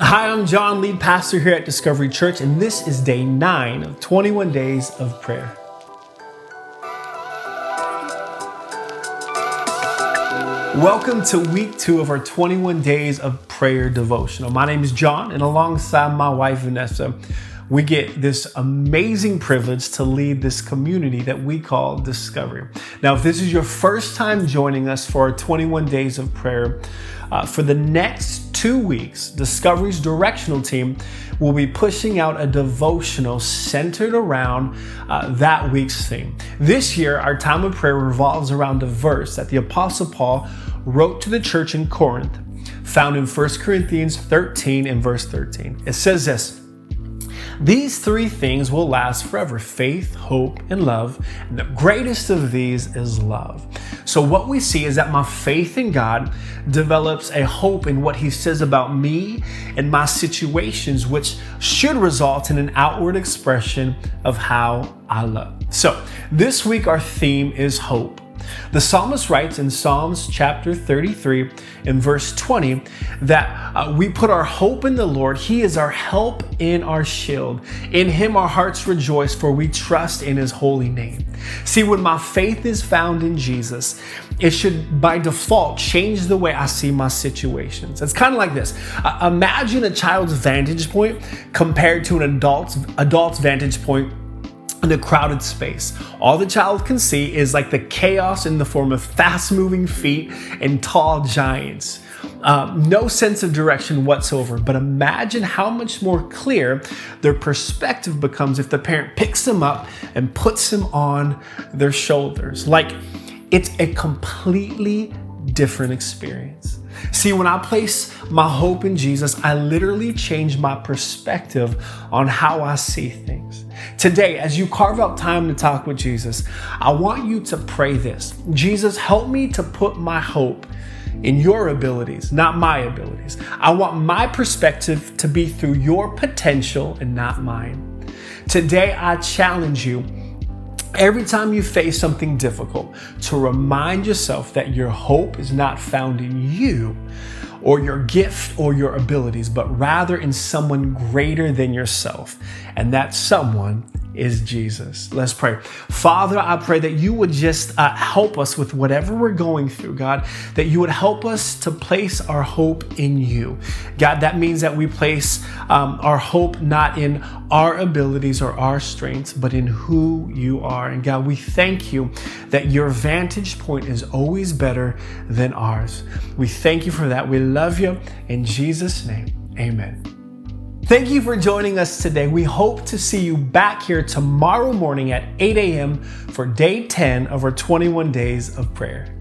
Hi, I'm John, lead pastor here at Discovery Church, and this is day nine of 21 days of prayer. Welcome to week two of our 21 days of prayer devotional. My name is John, and alongside my wife Vanessa, we get this amazing privilege to lead this community that we call Discovery. Now, if this is your first time joining us for our 21 days of prayer, uh, for the next two weeks, Discovery's directional team will be pushing out a devotional centered around uh, that week's theme. This year, our time of prayer revolves around a verse that the Apostle Paul wrote to the church in Corinth, found in 1 Corinthians 13 and verse 13. It says this. These three things will last forever faith, hope, and love. And the greatest of these is love. So, what we see is that my faith in God develops a hope in what He says about me and my situations, which should result in an outward expression of how I love. So, this week our theme is hope. The psalmist writes in Psalms chapter 33 in verse 20 that uh, we put our hope in the Lord. He is our help in our shield. In him our hearts rejoice, for we trust in his holy name. See, when my faith is found in Jesus, it should by default change the way I see my situations. It's kind of like this. Uh, imagine a child's vantage point compared to an adult's adult's vantage point in a crowded space. All the child can see is like the chaos in the form of fast moving feet and tall giants. Um, no sense of direction whatsoever. But imagine how much more clear their perspective becomes if the parent picks them up and puts them on their shoulders. Like it's a completely different experience. See, when I place my hope in Jesus, I literally change my perspective on how I see things. Today, as you carve out time to talk with Jesus, I want you to pray this Jesus, help me to put my hope in your abilities, not my abilities. I want my perspective to be through your potential and not mine. Today, I challenge you Every time you face something difficult, to remind yourself that your hope is not found in you or your gift or your abilities, but rather in someone greater than yourself. And that someone is Jesus. Let's pray. Father, I pray that you would just uh, help us with whatever we're going through, God, that you would help us to place our hope in you. God, that means that we place um, our hope not in our abilities or our strengths, but in who you are. And God, we thank you that your vantage point is always better than ours. We thank you for that. We love you. In Jesus' name, amen. Thank you for joining us today. We hope to see you back here tomorrow morning at 8 a.m. for day 10 of our 21 days of prayer.